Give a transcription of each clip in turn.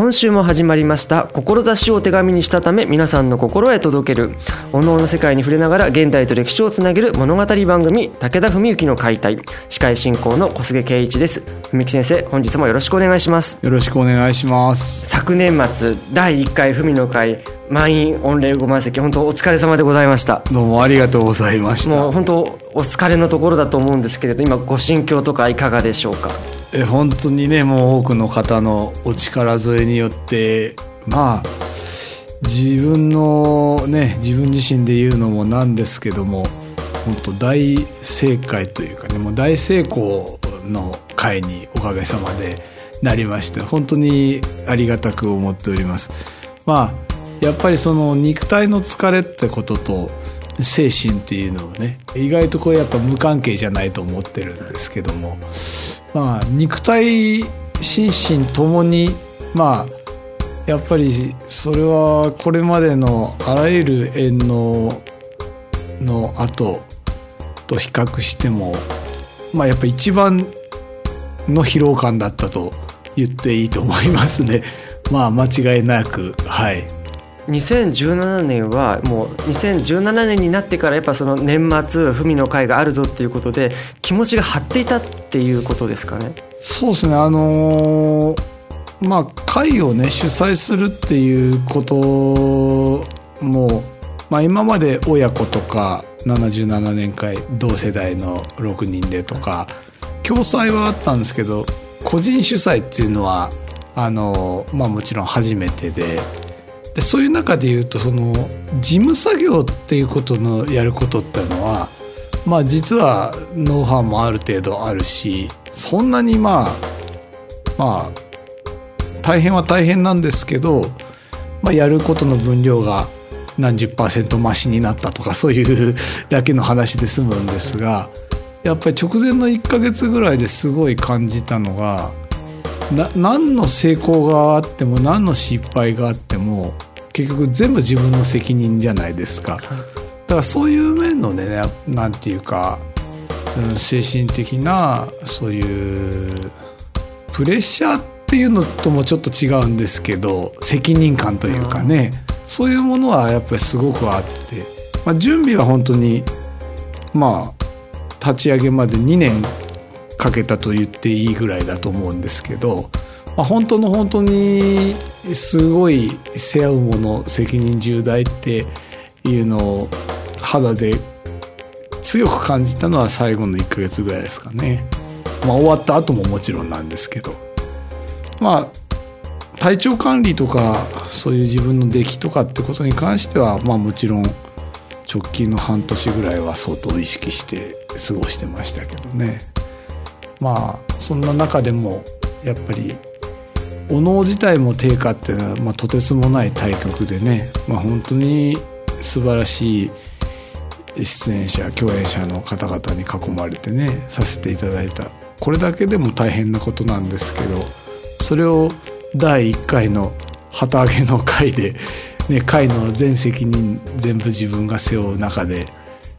今週も始まりました志を手紙にしたため皆さんの心へ届けるおのおの世界に触れながら現代と歴史をつなげる物語番組武田文幸の解体司会進行の小菅圭一です。文幸先生本日もよろしくお願いします。よろしくお願いします。昨年末第1回文の会満員御礼ご満席本当お疲れ様でございました。どうもありがとうございました。もう本当お疲れのところだと思うんですけれど今ご心境とかいかがでしょうか？え本当にねもう多くの方のお力添えによってまあ自分のね自分自身で言うのもなんですけども本当大正解というかねもう大成功の会におかげさまでなりまして本当にありがたく思っております。まあやっぱりその肉体の疲れってことと精神っていうのをね意外とこれやっぱ無関係じゃないと思ってるんですけどもまあ肉体心身ともにまあやっぱりそれはこれまでのあらゆる縁のの後と比較してもまあやっぱ一番の疲労感だったと言っていいと思いますね。まあ間違いなくはい2017年はもう2017年になってからやっぱその年末文の会があるぞっていうことで気持ちが張っていたっていうことですかね。そうですね。あのー、まあ会をね主催するっていうことも、まあ、今まで親子とか77年会同世代の6人でとか共催はあったんですけど個人主催っていうのはあのまあもちろん初めてででそういう中で言うとその事務作業っていうことのやることっていうのはまあ実はノウハウもある程度あるしそんなにまあまあ大変は大変なんですけど、まあ、やることの分量が何十パーセント増しになったとかそういうだけの話で済むんですがやっぱり直前の1ヶ月ぐらいですごい感じたのがな何の成功があっても何の失敗があっても結局全部自分の責任じゃないですか。だからそういう面のねなんていうか、うん、精神的なそういうプレッシャーっていうのともちょっと違うんですけど責任感というかね、そういうものはやっぱりすごくあって、まあ、準備は本当にまあ立ち上げまで2年かけたと言っていいぐらいだと思うんですけど、まあ、本当の本当にすごい背負うもの責任重大っていうのを肌で強く感じたのは最後の1ヶ月ぐらいですかね。まあ、終わった後ももちろんなんですけどまあ体調管理とかそういう自分の出来とかってことに関してはまあもちろん直近の半年ぐらいは相当意識して過ごしてましたけどね。まあそんな中でもやっぱりお能自体も定価っていうのは、まあ、とてつもない対局でね、まあ、本当に素晴らしい出演者共演者の方々に囲まれてねさせていただいた。これだけでも大変なことなんですけどそれを第1回の旗揚げの会で、ね、会の全責任全部自分が背負う中で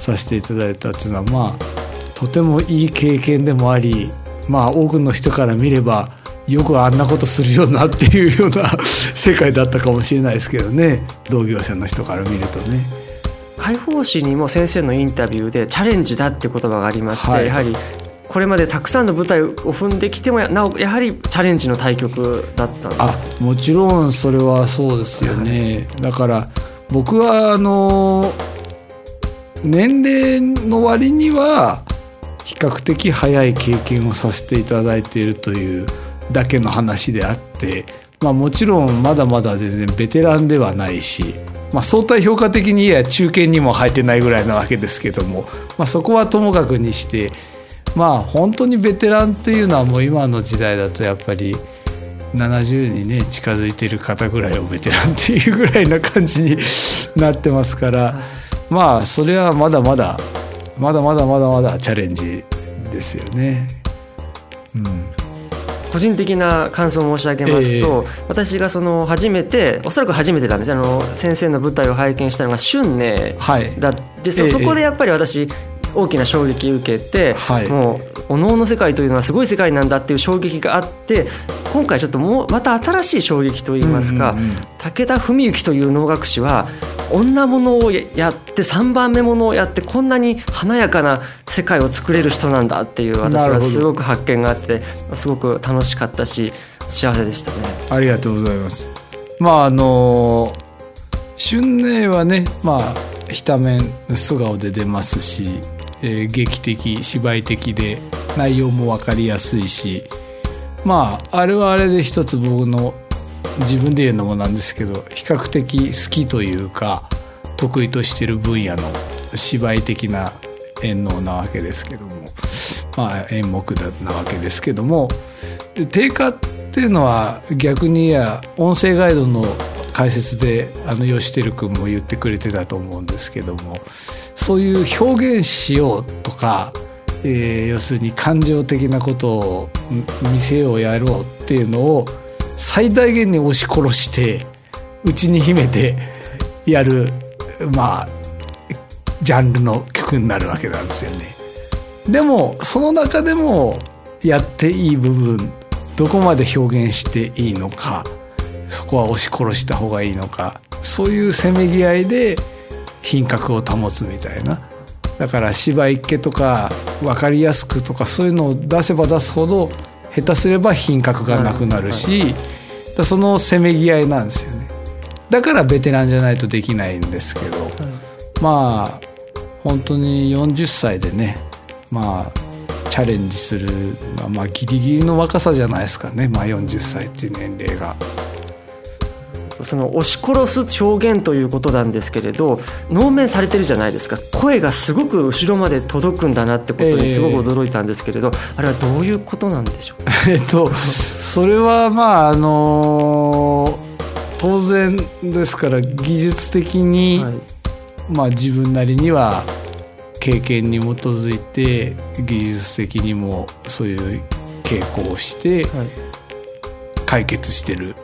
させていただいたっていうのはまあとてもいい経験でもありまあ多くの人から見ればよくあんなことするよなっていうような 世界だったかもしれないですけどね。同業者の人から見るとね。解放誌にも先生のインタビューでチャレンジだって言葉がありまして、はい、やはりこれまでたくさんの舞台を踏んできてもなおやはりチャレンジの対局だったんです。あもちろんそれはそうですよね、だから僕はあの年齢の割には比較的早い経験をさせていただいているというだけの話であって、まあ、もちろんまだまだ全然ベテランではないし、まあ、相対評価的に言えば中堅にも入ってないぐらいなわけですけども、まあ、そこはともかくにしてまあ本当にベテランっていうのはもう今の時代だとやっぱり70にね近づいてる方ぐらいをベテランっていうぐらいな感じになってますからまあそれはまだまだまだまだまだまだチャレンジですよね。うん。個人的な感想を申し上げますと、私がその初めておそらく初めてなんですあの先生の舞台を拝見したのが春寧はい。だ。ってそええ。そこでやっぱり私大きな衝撃を受けて、はいもうお能の世界というのはすごい世界なんだっていう衝撃があって今回ちょっともうまた新しい衝撃といいますか、うんうんうん武田文幸という能楽師は女物をやって3番目物をやってこんなに華やかな世界を作れる人なんだっていう私はすごく発見があってすごく楽しかったし幸せでしたね。ありがとうございます。まああの春寧はねまあひた面素顔で出ますし、えー劇的芝居的で内容も分かりやすいしまああれはあれで一つ僕の自分で言うのもなんですけど比較的好きというか得意としてる分野の芝居的な演能なわけですけども。まあ演目だなわけですけども。定価っていうのは逆に言えば音声ガイドの解説であの吉輝君も言ってくれてたと思うんですけどもそういう表現しようとか、えー要するに感情的なことを見せようやろうっていうのを最大限に押し殺して内に秘めてやるまあジャンルの曲になるわけなんですよね。でもその中でもやっていい部分どこまで表現していいのかそこは押し殺した方がいいのか。そういうせめぎ合いで品格を保つみたいな。だから芝居っ気とか分かりやすくとかそういうのを出せば出すほど下手すれば品格がなくなるし、だそのせめぎ合いなんですよね。だからベテランじゃないとできないんですけど、まあ本当に40歳でねまあチャレンジするまあまあギリギリの若さじゃないですかね、まあ、40歳っていう年齢が。その押し殺す表現ということなんですけれど能面されてるじゃないですか。声がすごく後ろまで届くんだなってことにすごく驚いたんですけれど、あれはどういうことなんでしょう？か えっとそれはまああの当然ですから技術的に、はい。まあ自分なりには経験に基づいて技術的にもそういう傾向をしてはい。解決してる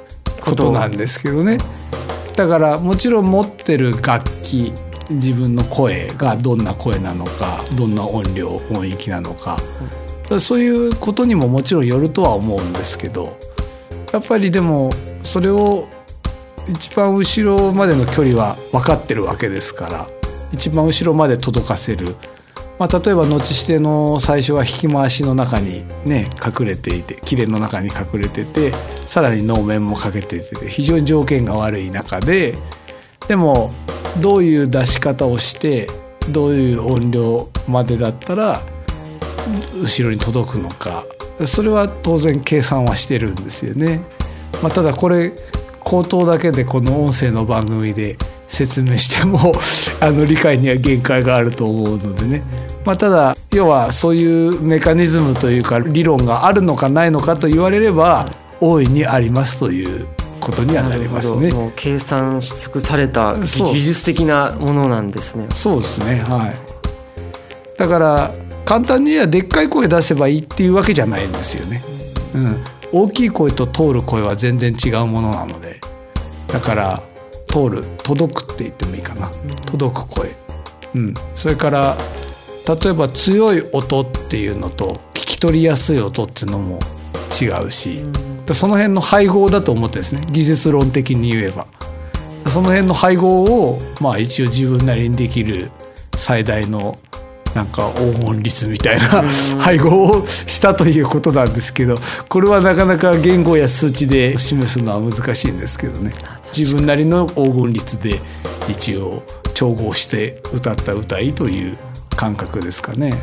ことなんですけどね。だからもちろん持ってる楽器自分の声がどんな声なのかどんな音量音域なのか。そういうことにももちろんよるとは思うんですけどやっぱりでもそれを一番後ろまでの距離は分かってるわけですから一番後ろまで届かせる、まあ、例えば後しての最初は引き回しの中にね隠れていて切れの中に隠れててさらに能面もかけてて非常に条件が悪い中ででもどういう出し方をしてどういう音量までだったら後ろに届くのかそれは当然計算はしてるんですよね。まあ、ただこれ口頭だけでこの音声の番組で説明しても あの理解には限界があると思うのでね、まあ、ただ要はそういうメカニズムというか理論があるのかないのかと言われれば大いにありますということにはなりますね。もう計算し尽くされた技術的なものなんですね。そうですね。はい。だから簡単に言えばでっかい声出せばいいっていうわけじゃないんですよね、うん、大きい声と通る声は全然違うものなので。だから通る届くって言ってもいいかな。届く声、うん、それから例えば強い音っていうのと聞き取りやすい音っていうのも違うし、でその辺の配合だと思ってですね。技術論的に言えば。その辺の配合をまあ一応自分なりにできる最大のなんか黄金率みたいな配合をしたということなんですけどこれはなかなか言語や数値で示すのは難しいんですけどね。自分なりの黄金率で一応調合して歌った歌いという感覚ですかね。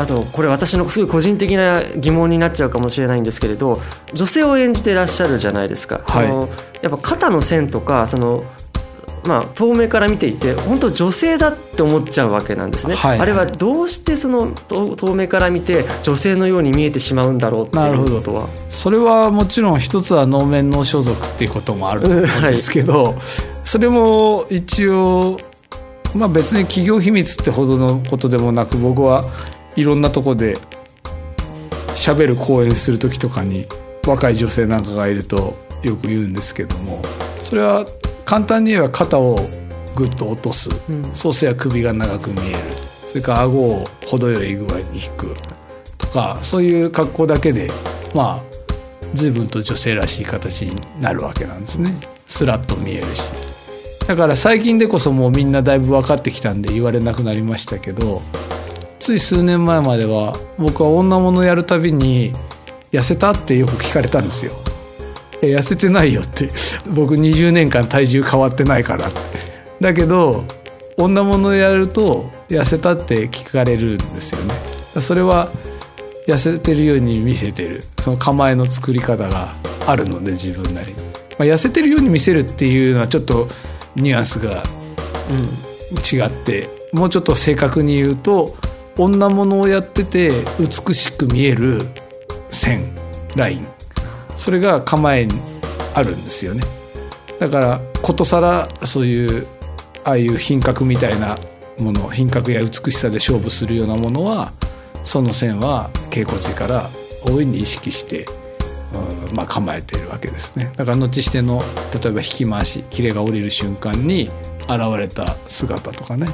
あとこれ私のすごい個人的な疑問になっちゃうかもしれないんですけれど女性を演じてらっしゃるじゃないですか、はい。そのやっぱ肩の線とかそのまあ遠目から見ていて本当女性だって思っちゃうわけなんですね、はい。あれはどうしてその遠遠目から見て女性のように見えてしまうんだろうっていなるほど。うことはそれはもちろん一つは能面脳所属っていうこともあるんですけど、それも一応まあ別に企業秘密ってほどのことでもなく僕はいろんなとこで喋る講演する時とかに若い女性なんかがいるとよく言うんですけどもそれは簡単に言えば肩をグッと落とす、うん。そうすれば首が長く見える。それから顎を程よい具合に引く。とかそういう格好だけでまあ随分と女性らしい形になるわけなんですね。スラッと見えるしだから最近でこそもうみんなだいぶ分かってきたんで言われなくなりましたけどつい数年前までは僕は女物やるたびに「痩せた?」ってよく聞かれたんですよ。いや痩せてないよって僕20年間体重変わってないからってだけど女物やると痩せたって聞かれるんですよねそれは痩せてるように見せてるその構えの作り方があるので自分なり、まあ、痩せてるように見せるっていうのはちょっとニュアンスが違ってもうちょっと正確に言うと女物をやってて美しく見える線ライン。それが構えにあるんですよね。だからことさらそういうああいう品格みたいなもの品格や美しさで勝負するようなものはその線は稽古時から大いに意識して、うんまあ、構えているわけですね。だから後しての例えば引き回しキレが降りる瞬間に現れた姿とかね。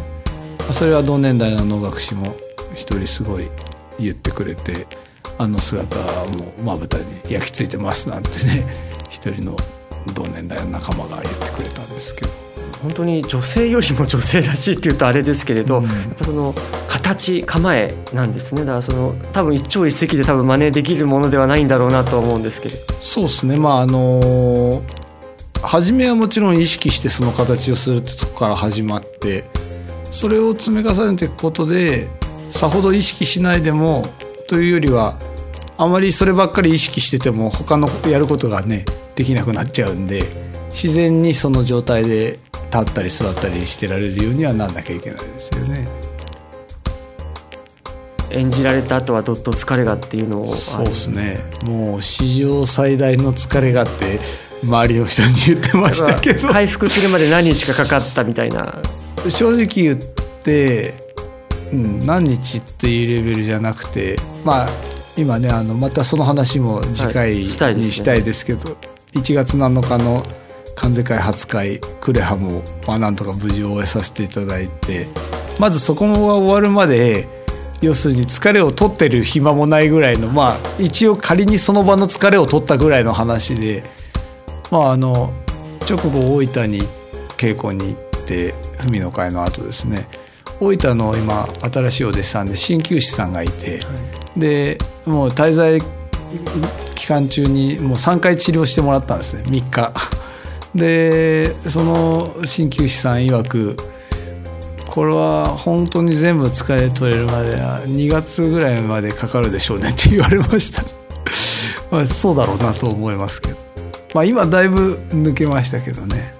まあそれは同年代の能楽師も一人すごい言ってくれてあの姿もまぶたに焼き付いてますなんてね。一人の同年代の仲間が言ってくれたんですけど。本当に女性よりも女性らしいっていうとあれですけれど、うん。やっぱその形構えなんですね。だからその多分一朝一夕で多分真似できるものではないんだろうなと思うんですけど。そうですね。まああの初めはもちろん意識してその形をするってとこから始まってそれを積み重ねていくことでさほど意識しないでもというよりはあまりそればっかり意識してても他のやることがねできなくなっちゃうんで自然にその状態で立ったり座ったりしてられるようにはなんなきゃいけないですよね。演じられた後はどっと疲れがっていうのをそうですね。もう史上最大の疲れがあって周りの人に言ってましたけど。回復するまで何日かかかったみたいな。正直言って、うん、何日っていうレベルじゃなくてまあ今ねあのまたその話も次回はいしたいですね。にしたいですけど、1月7日の関西会初会クレハも、まあ、なんとか無事終えさせていただいてまずそこが終わるまで要するに疲れを取ってる暇もないぐらいのまあ一応仮にその場の疲れを取ったぐらいの話でまああの直後大分に稽古に行って文の会の後ですね。大分の今新しいお弟子さんで鍼灸師さんがいて、でもう滞在期間中にもう3回治療してもらったんですね。3日。でその鍼灸師さん曰くこれは本当に全部疲れ取れるまでは2月ぐらいまでかかるでしょうねって言われました。まあそうだろうなと思いますけど。まあ今だいぶ抜けましたけどね。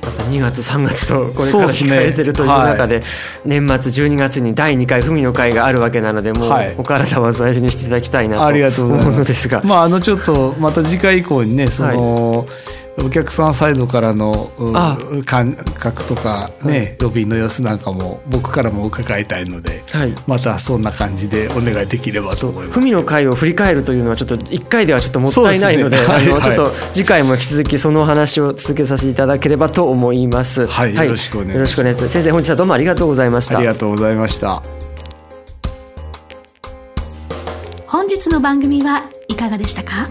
また2月3月とこれから控えてるという中で年末12月に第2回文の会があるわけなのでもうはい。お体は大事にしていただきたいなとありがとうござい思うのまですすが。まああのちょっとまた次回以降にねその、お客さんサイドからの感覚とかね、ロビーの様子なんかも僕からも伺いたいのではいまたそんな感じでお願いできればと思います。文の会を振り返るというのはちょっと1回ではちょっともったいないのでねはいあのちょっとは次回も引き続きそのお話を続けさせていただければと思います。はいよろしくお願いしますよろしくお願いします。先生本日はどうもありがとうございました。ありがとうございました。本日の番組はいかがでしたか？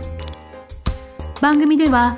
番組では